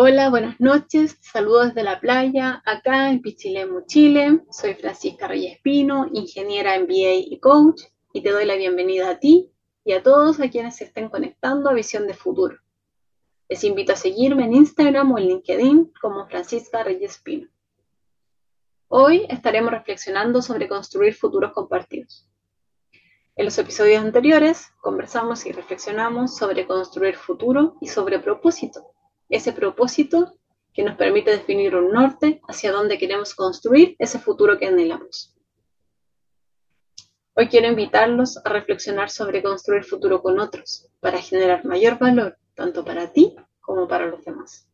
Hola, buenas noches. Saludos desde la playa, acá en Pichilemu, Chile. Soy Francisca Reyes Pino, ingeniera MBA y coach, y te doy la bienvenida a ti y a todos a quienes se estén conectando a Visión de Futuro. Les invito a seguirme en Instagram o en LinkedIn como Francisca Reyes Pino. Hoy estaremos reflexionando sobre construir futuros compartidos. En los episodios anteriores conversamos y reflexionamos sobre construir futuro y sobre propósito ese propósito que nos permite definir un norte hacia dónde queremos construir ese futuro que anhelamos. Hoy quiero invitarlos a reflexionar sobre construir futuro con otros para generar mayor valor tanto para ti como para los demás.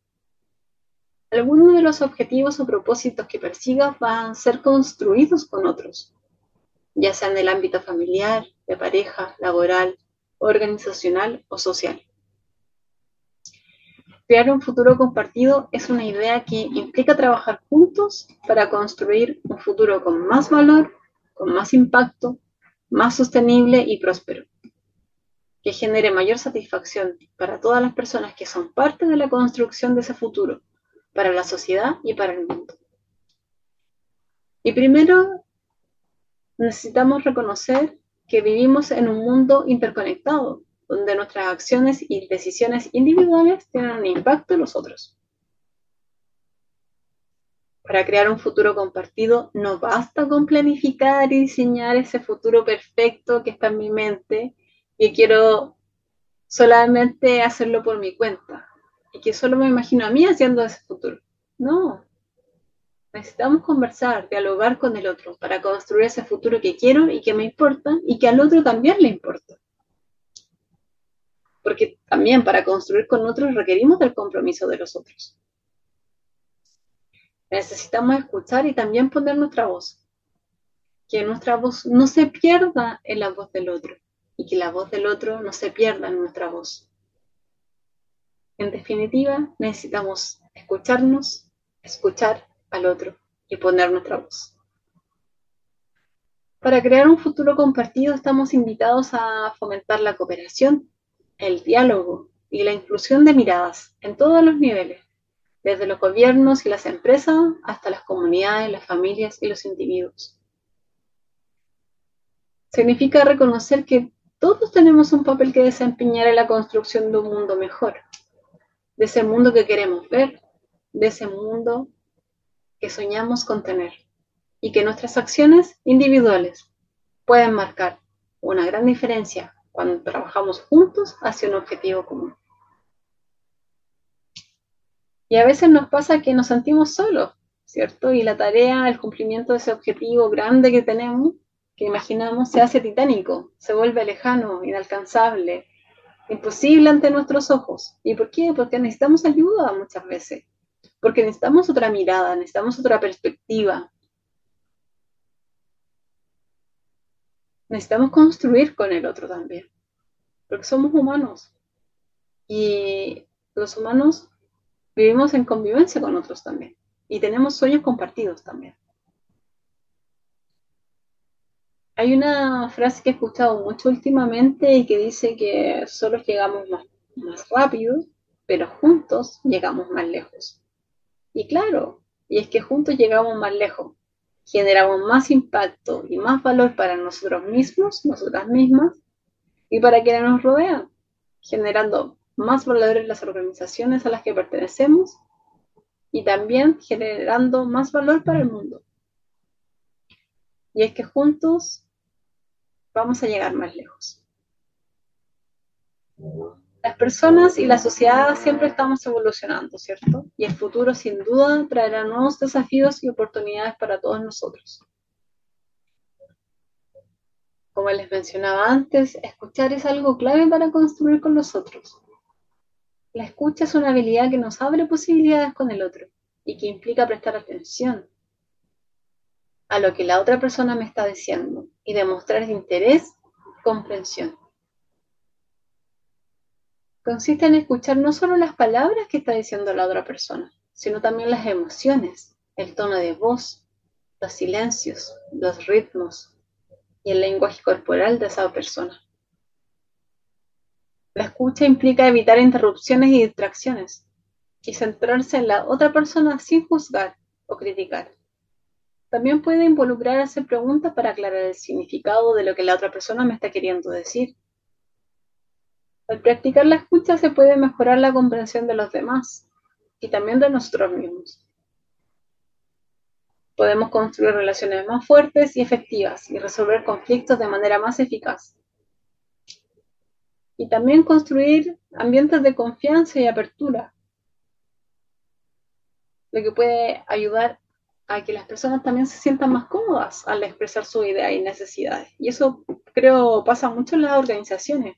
Algunos de los objetivos o propósitos que persigas van a ser construidos con otros, ya sea en el ámbito familiar, de pareja, laboral, organizacional o social. Crear un futuro compartido es una idea que implica trabajar juntos para construir un futuro con más valor, con más impacto, más sostenible y próspero, que genere mayor satisfacción para todas las personas que son parte de la construcción de ese futuro, para la sociedad y para el mundo. Y primero, necesitamos reconocer que vivimos en un mundo interconectado, donde nuestras acciones y decisiones individuales tienen un impacto en los otros. Para crear un futuro compartido no basta con planificar y diseñar ese futuro perfecto que está en mi mente y quiero solamente hacerlo por mi cuenta y que solo me imagino a mí haciendo ese futuro. No. Necesitamos conversar, dialogar con el otro para construir ese futuro que quiero y que me importa y que al otro también le importa porque también para construir con otros requerimos del compromiso de los otros. Necesitamos escuchar y también poner nuestra voz, que nuestra voz no se pierda en la voz del otro y que la voz del otro no se pierda en nuestra voz. En definitiva, necesitamos escucharnos, escuchar al otro y poner nuestra voz. Para crear un futuro compartido estamos invitados a fomentar la cooperación el diálogo y la inclusión de miradas en todos los niveles, desde los gobiernos y las empresas hasta las comunidades, las familias y los individuos. Significa reconocer que todos tenemos un papel que desempeñar en la construcción de un mundo mejor, de ese mundo que queremos ver, de ese mundo que soñamos con tener y que nuestras acciones individuales pueden marcar una gran diferencia cuando trabajamos juntos hacia un objetivo común. Y a veces nos pasa que nos sentimos solos, ¿cierto? Y la tarea, el cumplimiento de ese objetivo grande que tenemos, que imaginamos, se hace titánico, se vuelve lejano, inalcanzable, imposible ante nuestros ojos. ¿Y por qué? Porque necesitamos ayuda muchas veces, porque necesitamos otra mirada, necesitamos otra perspectiva, necesitamos construir con el otro también, porque somos humanos y los humanos vivimos en convivencia con otros también y tenemos sueños compartidos también. Hay una frase que he escuchado mucho últimamente y que dice que solo llegamos más, más rápido, pero juntos llegamos más lejos. Y claro, y es que juntos llegamos más lejos, generamos más impacto y más valor para nosotros mismos, nosotras mismas, y para quienes nos rodean, generando más valor en las organizaciones a las que pertenecemos y también generando más valor para el mundo. Y es que juntos vamos a llegar más lejos. Las personas y la sociedad siempre estamos evolucionando, ¿cierto? Y el futuro sin duda traerá nuevos desafíos y oportunidades para todos nosotros. Como les mencionaba antes, escuchar es algo clave para construir con los otros. La escucha es una habilidad que nos abre posibilidades con el otro y que implica prestar atención a lo que la otra persona me está diciendo y demostrar interés comprensión consiste en escuchar no solo las palabras que está diciendo la otra persona, sino también las emociones, el tono de voz, los silencios, los ritmos y el lenguaje corporal de esa persona. La escucha implica evitar interrupciones y distracciones, y centrarse en la otra persona sin juzgar o criticar. También puede involucrar hacer preguntas para aclarar el significado de lo que la otra persona me está queriendo decir. Al practicar la escucha se puede mejorar la comprensión de los demás y también de nosotros mismos. Podemos construir relaciones más fuertes y efectivas y resolver conflictos de manera más eficaz. Y también construir ambientes de confianza y apertura, lo que puede ayudar a que las personas también se sientan más cómodas al expresar su idea y necesidades. Y eso creo pasa mucho en las organizaciones.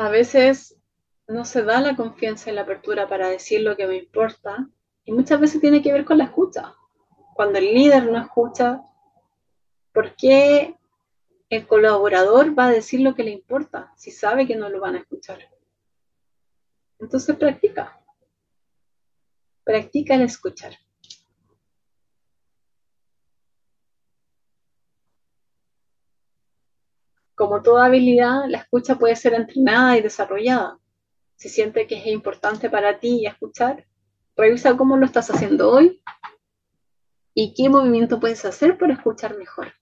A veces no se da la confianza y la apertura para decir lo que me importa y muchas veces tiene que ver con la escucha. Cuando el líder no escucha, ¿por qué el colaborador va a decir lo que le importa si sabe que no lo van a escuchar? Entonces practica. Practica el escuchar. Como toda habilidad, la escucha puede ser entrenada y desarrollada. Si siente que es importante para ti escuchar, revisa cómo lo estás haciendo hoy y qué movimiento puedes hacer para escuchar mejor.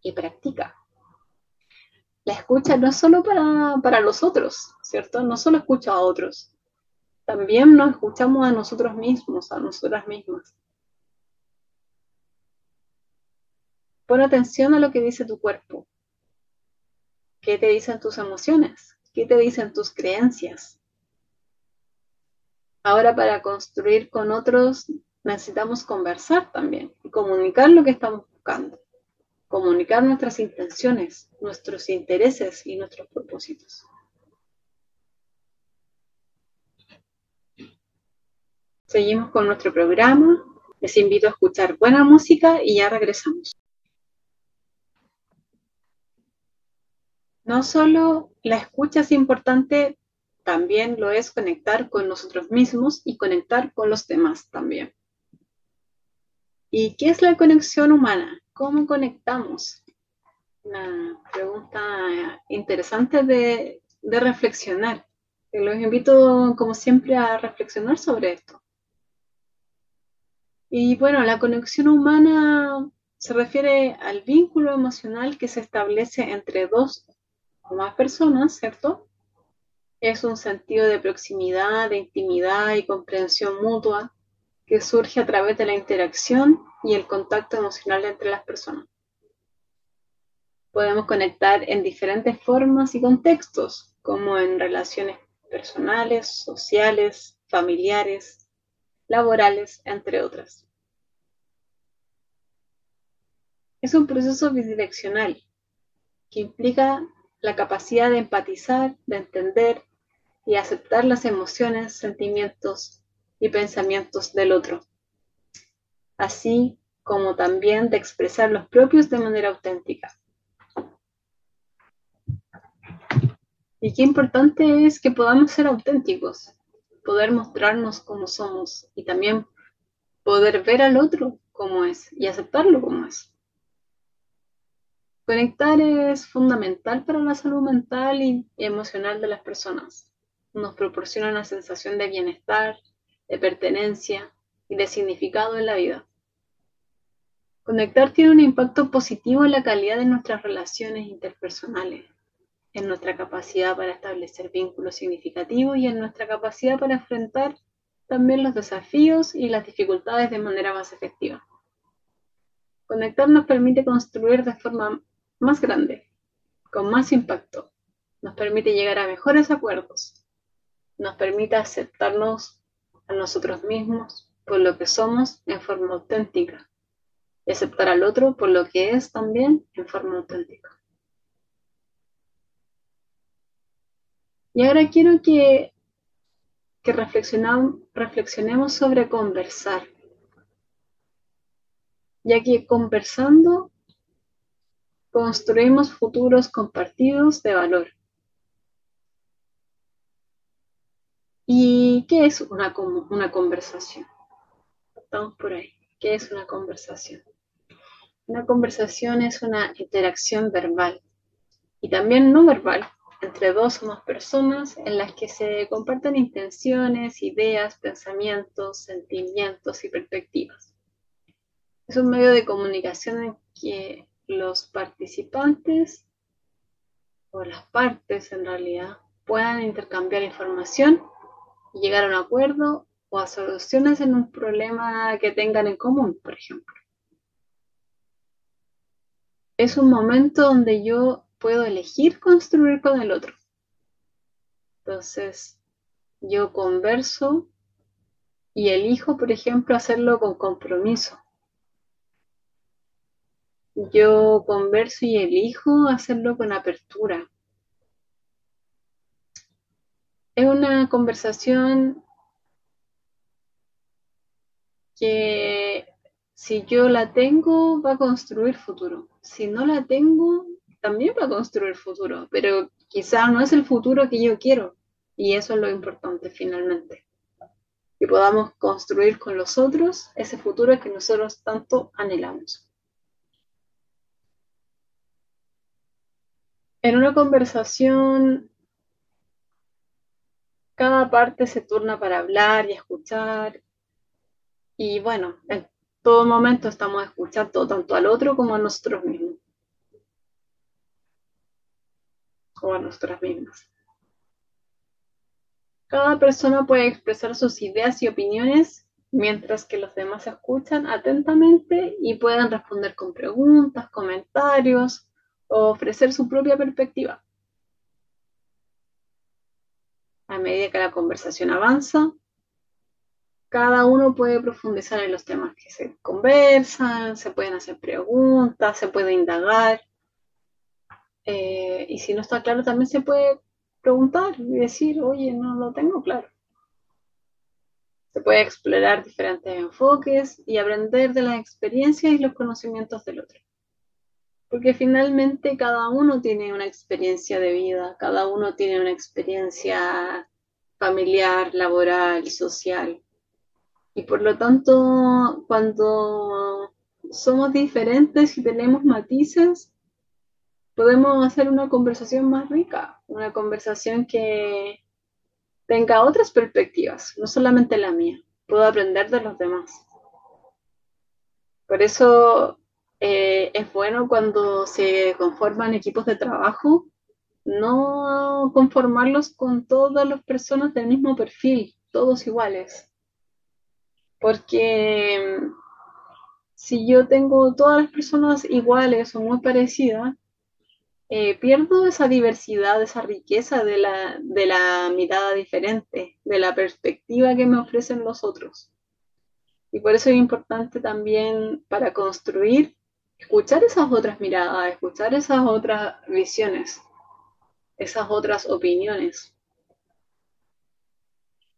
Y practica. La escucha no es solo para, para los otros, ¿cierto? No solo escucha a otros, también nos escuchamos a nosotros mismos, a nosotras mismas. Pon atención a lo que dice tu cuerpo. ¿Qué te dicen tus emociones? ¿Qué te dicen tus creencias? Ahora para construir con otros necesitamos conversar también y comunicar lo que estamos buscando. Comunicar nuestras intenciones, nuestros intereses y nuestros propósitos. Seguimos con nuestro programa. Les invito a escuchar buena música y ya regresamos. No solo la escucha es importante, también lo es conectar con nosotros mismos y conectar con los demás también. ¿Y qué es la conexión humana? ¿Cómo conectamos? Una pregunta interesante de, de reflexionar. Los invito, como siempre, a reflexionar sobre esto. Y bueno, la conexión humana se refiere al vínculo emocional que se establece entre dos o más personas, ¿cierto? Es un sentido de proximidad, de intimidad y comprensión mutua que surge a través de la interacción y el contacto emocional entre las personas. Podemos conectar en diferentes formas y contextos, como en relaciones personales, sociales, familiares, laborales, entre otras. Es un proceso bidireccional que implica la capacidad de empatizar, de entender y aceptar las emociones, sentimientos y pensamientos del otro, así como también de expresar los propios de manera auténtica. Y qué importante es que podamos ser auténticos, poder mostrarnos como somos y también poder ver al otro como es y aceptarlo como es. Conectar es fundamental para la salud mental y emocional de las personas. Nos proporciona una sensación de bienestar, de pertenencia y de significado en la vida. Conectar tiene un impacto positivo en la calidad de nuestras relaciones interpersonales, en nuestra capacidad para establecer vínculos significativos y en nuestra capacidad para enfrentar también los desafíos y las dificultades de manera más efectiva. Conectar nos permite construir de forma más grande, con más impacto. Nos permite llegar a mejores acuerdos. Nos permite aceptarnos a nosotros mismos por lo que somos en forma auténtica. Y aceptar al otro por lo que es también en forma auténtica. Y ahora quiero que, que reflexionemos sobre conversar. Ya que conversando construimos futuros compartidos de valor. ¿Y qué es una, una conversación? Estamos por ahí. ¿Qué es una conversación? Una conversación es una interacción verbal y también no verbal entre dos o más personas en las que se comparten intenciones, ideas, pensamientos, sentimientos y perspectivas. Es un medio de comunicación en que los participantes o las partes en realidad puedan intercambiar información y llegar a un acuerdo o a soluciones en un problema que tengan en común, por ejemplo. Es un momento donde yo puedo elegir construir con el otro. Entonces, yo converso y elijo, por ejemplo, hacerlo con compromiso. Yo converso y elijo hacerlo con apertura. Es una conversación que si yo la tengo va a construir futuro. Si no la tengo, también va a construir futuro, pero quizá no es el futuro que yo quiero. Y eso es lo importante finalmente. Que podamos construir con los otros ese futuro que nosotros tanto anhelamos. En una conversación, cada parte se turna para hablar y escuchar. Y bueno, en todo momento estamos escuchando tanto al otro como a nosotros mismos. o a nosotras mismas. Cada persona puede expresar sus ideas y opiniones mientras que los demás escuchan atentamente y pueden responder con preguntas, comentarios ofrecer su propia perspectiva. A medida que la conversación avanza, cada uno puede profundizar en los temas que se conversan, se pueden hacer preguntas, se puede indagar eh, y si no está claro, también se puede preguntar y decir, oye, no lo tengo claro. Se puede explorar diferentes enfoques y aprender de las experiencias y los conocimientos del otro. Porque finalmente cada uno tiene una experiencia de vida, cada uno tiene una experiencia familiar, laboral, social. Y por lo tanto, cuando somos diferentes y tenemos matices, podemos hacer una conversación más rica, una conversación que tenga otras perspectivas, no solamente la mía. Puedo aprender de los demás. Por eso eh, es bueno cuando se conforman equipos de trabajo, no conformarlos con todas las personas del mismo perfil, todos iguales. Porque si yo tengo todas las personas iguales o muy parecidas, eh, pierdo esa diversidad, esa riqueza de la, de la mirada diferente, de la perspectiva que me ofrecen los otros. Y por eso es importante también para construir, escuchar esas otras miradas, escuchar esas otras visiones, esas otras opiniones.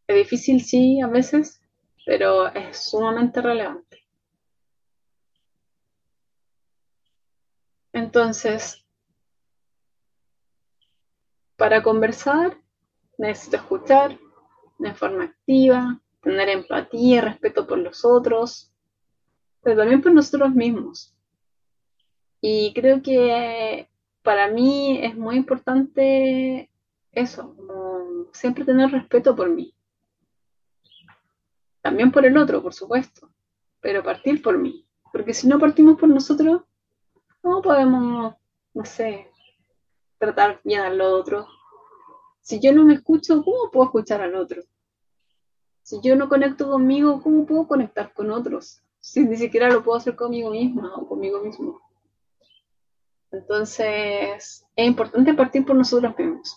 Es difícil, sí, a veces, pero es sumamente relevante. Entonces, para conversar necesito escuchar de forma activa, tener empatía respeto por los otros, pero también por nosotros mismos. Y creo que para mí es muy importante eso, siempre tener respeto por mí. También por el otro, por supuesto, pero partir por mí. Porque si no partimos por nosotros, ¿cómo podemos, no sé, tratar bien al otro. Si yo no me escucho, ¿cómo puedo escuchar al otro? Si yo no conecto conmigo, ¿cómo puedo conectar con otros? Si ni siquiera lo puedo hacer conmigo misma o conmigo mismo. Entonces, es importante partir por nosotros mismos.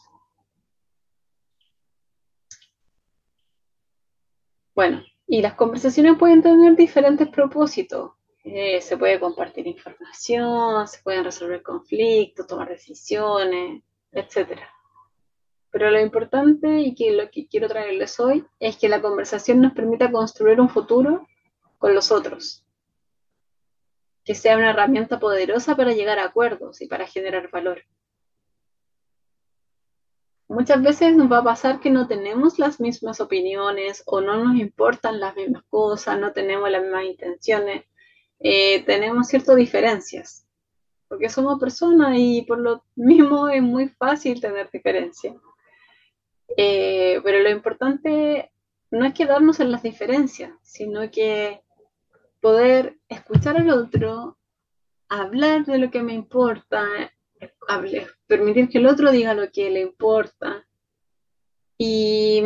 Bueno, y las conversaciones pueden tener diferentes propósitos. Eh, se puede compartir información, se pueden resolver conflictos, tomar decisiones, etc. Pero lo importante y que lo que quiero traerles hoy es que la conversación nos permita construir un futuro con los otros, que sea una herramienta poderosa para llegar a acuerdos y para generar valor. Muchas veces nos va a pasar que no tenemos las mismas opiniones o no nos importan las mismas cosas, no tenemos las mismas intenciones, eh, tenemos ciertas diferencias. porque somos personas y por lo mismo es muy fácil tener diferencias. Eh, pero lo importante no es quedarnos en las diferencias, sino que poder escuchar al otro, hablar de lo que me importa, permitir que el otro diga lo que le importa. Y,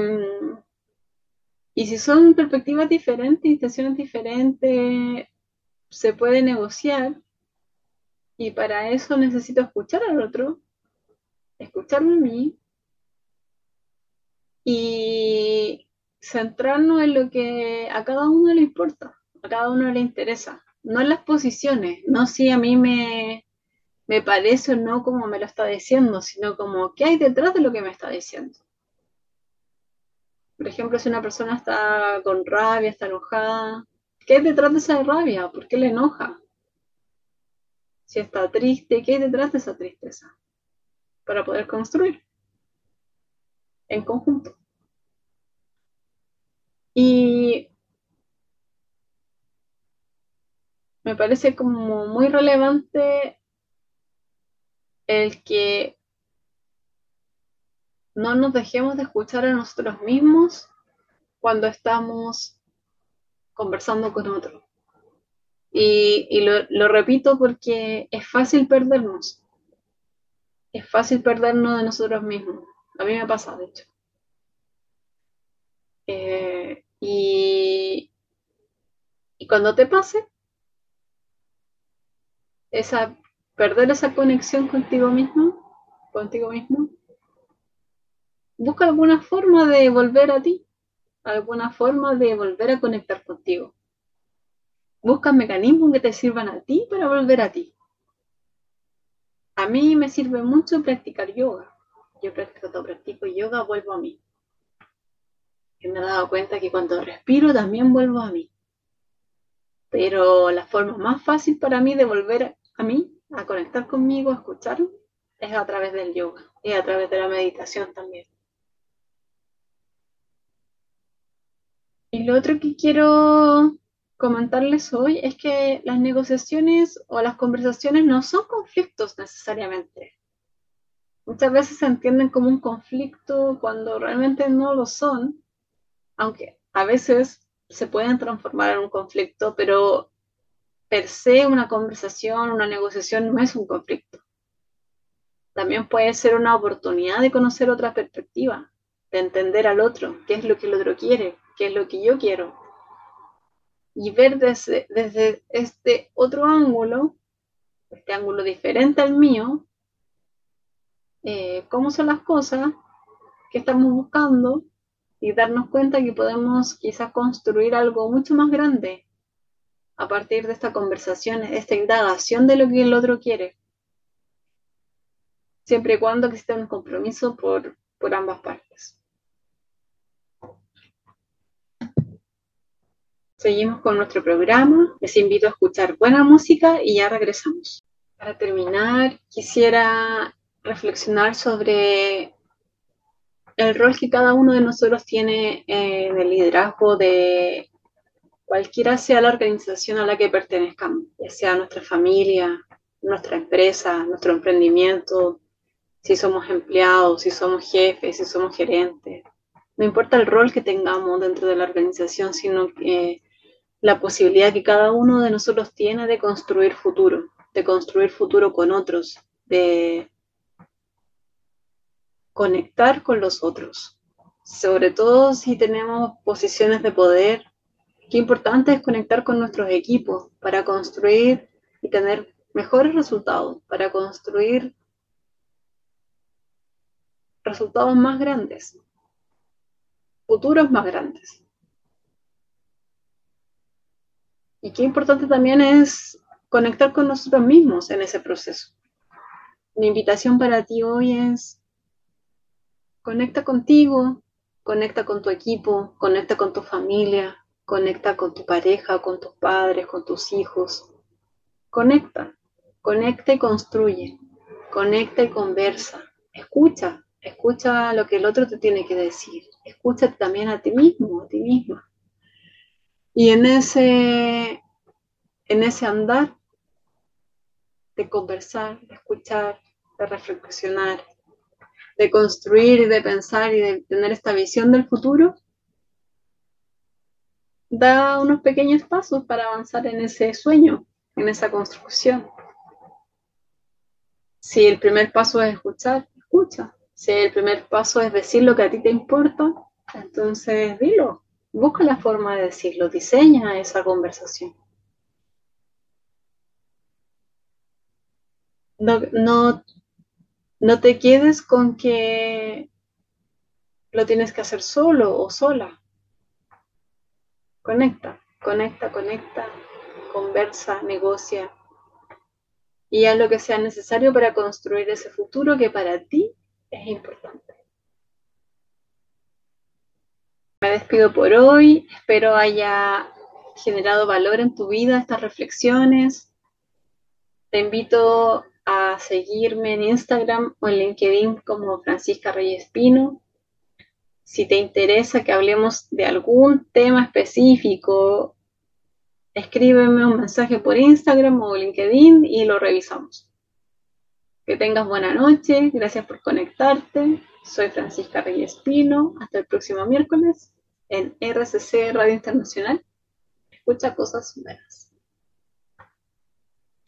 y si son perspectivas diferentes, intenciones diferentes, se puede negociar. Y para eso necesito escuchar al otro, escucharme a mí y centrarnos en lo que a cada uno le importa, a cada uno le interesa, no las posiciones, no si a mí me, me parece o no como me lo está diciendo, sino como qué hay detrás de lo que me está diciendo. Por ejemplo, si una persona está con rabia, está enojada, ¿qué hay detrás de esa rabia? ¿Por qué le enoja? Si está triste, ¿qué hay detrás de esa tristeza? Para poder construir en conjunto. Y me parece como muy relevante el que no nos dejemos de escuchar a nosotros mismos cuando estamos conversando con otro. Y, lo, repito porque es fácil perdernos. Es fácil perdernos de nosotros mismos. A mí me pasa, de hecho. Eh, y cuando te pase, esa, perder esa conexión contigo mismo, contigo mismo, busca alguna forma de volver a ti, alguna forma de volver a conectar contigo. Busca mecanismos que te sirvan a ti para volver a ti. A mí me sirve mucho practicar yoga. Yo practico, practico yoga, vuelvo a mí. Y me he dado cuenta que cuando respiro también vuelvo a mí. Pero la forma más fácil para mí de volver a mí, a conectar conmigo, a escuchar, es a través del yoga y a través de la meditación también. Y lo otro que quiero comentarles hoy es que las negociaciones o las conversaciones no son conflictos necesariamente. Muchas veces se entienden como un conflicto cuando realmente no lo son, aunque a veces se pueden transformar en un conflicto, pero per se una conversación, una negociación no es un conflicto. También puede ser una oportunidad de conocer otra perspectiva, de entender al otro, qué es lo que el otro quiere, qué es lo que yo quiero. Y ver desde, desde este otro ángulo, este ángulo diferente al mío, eh, cómo son las cosas que estamos buscando y darnos cuenta que podemos quizás construir algo mucho más grande a partir de esta conversación, esta indagación de lo que el otro quiere. Siempre y cuando exista un compromiso por, por ambas partes. Seguimos con nuestro programa. Les invito a escuchar buena música y ya regresamos. Para terminar, quisiera reflexionar sobre el rol que cada uno de nosotros tiene en el liderazgo de cualquiera sea la organización a la que pertenezcamos, ya sea nuestra familia, nuestra empresa, nuestro emprendimiento, si somos empleados, si somos jefes, si somos gerentes. No importa el rol que tengamos dentro de la organización, sino la posibilidad que cada uno de nosotros tiene de construir futuro, de construir futuro con otros, de conectar con los otros, sobre todo si tenemos posiciones de poder. Qué importante es conectar con nuestros equipos para construir y tener mejores resultados, para construir resultados más grandes, futuros más grandes. Y qué importante también es conectar con nosotros mismos en ese proceso. Mi invitación para ti hoy es Conecta contigo, conecta con tu equipo, conecta con tu familia, conecta con tu pareja, con tus padres, con tus hijos. Conecta, conecta y construye, conecta y conversa. Escucha, escucha lo que el otro te tiene que decir. Escúchate también a ti mismo, a ti misma. Y en ese, en ese andar, de conversar, de escuchar, de reflexionar, de construir y de pensar y de tener esta visión del futuro, da unos pequeños pasos para avanzar en ese sueño, en esa construcción. Si el primer paso es escuchar, escucha. Si el primer paso es decir lo que a ti te importa, entonces dilo. Busca la forma de decirlo, diseña esa conversación. No, no, no te quedes con que lo tienes que hacer solo o sola. Conecta, conecta, conecta, conversa, negocia y haz lo que sea necesario para construir ese futuro que para ti es importante. Me despido por hoy, espero haya generado valor en tu vida estas reflexiones. Te invito a seguirme en Instagram o en LinkedIn como Francisca Reyes Pino. Si te interesa que hablemos de algún tema específico, escríbeme un mensaje por Instagram o LinkedIn y lo revisamos. Que tengas buena noche, gracias por conectarte. Soy Francisca Reyes Pino. Hasta el próximo miércoles en RCC Radio Internacional. Escucha cosas buenas.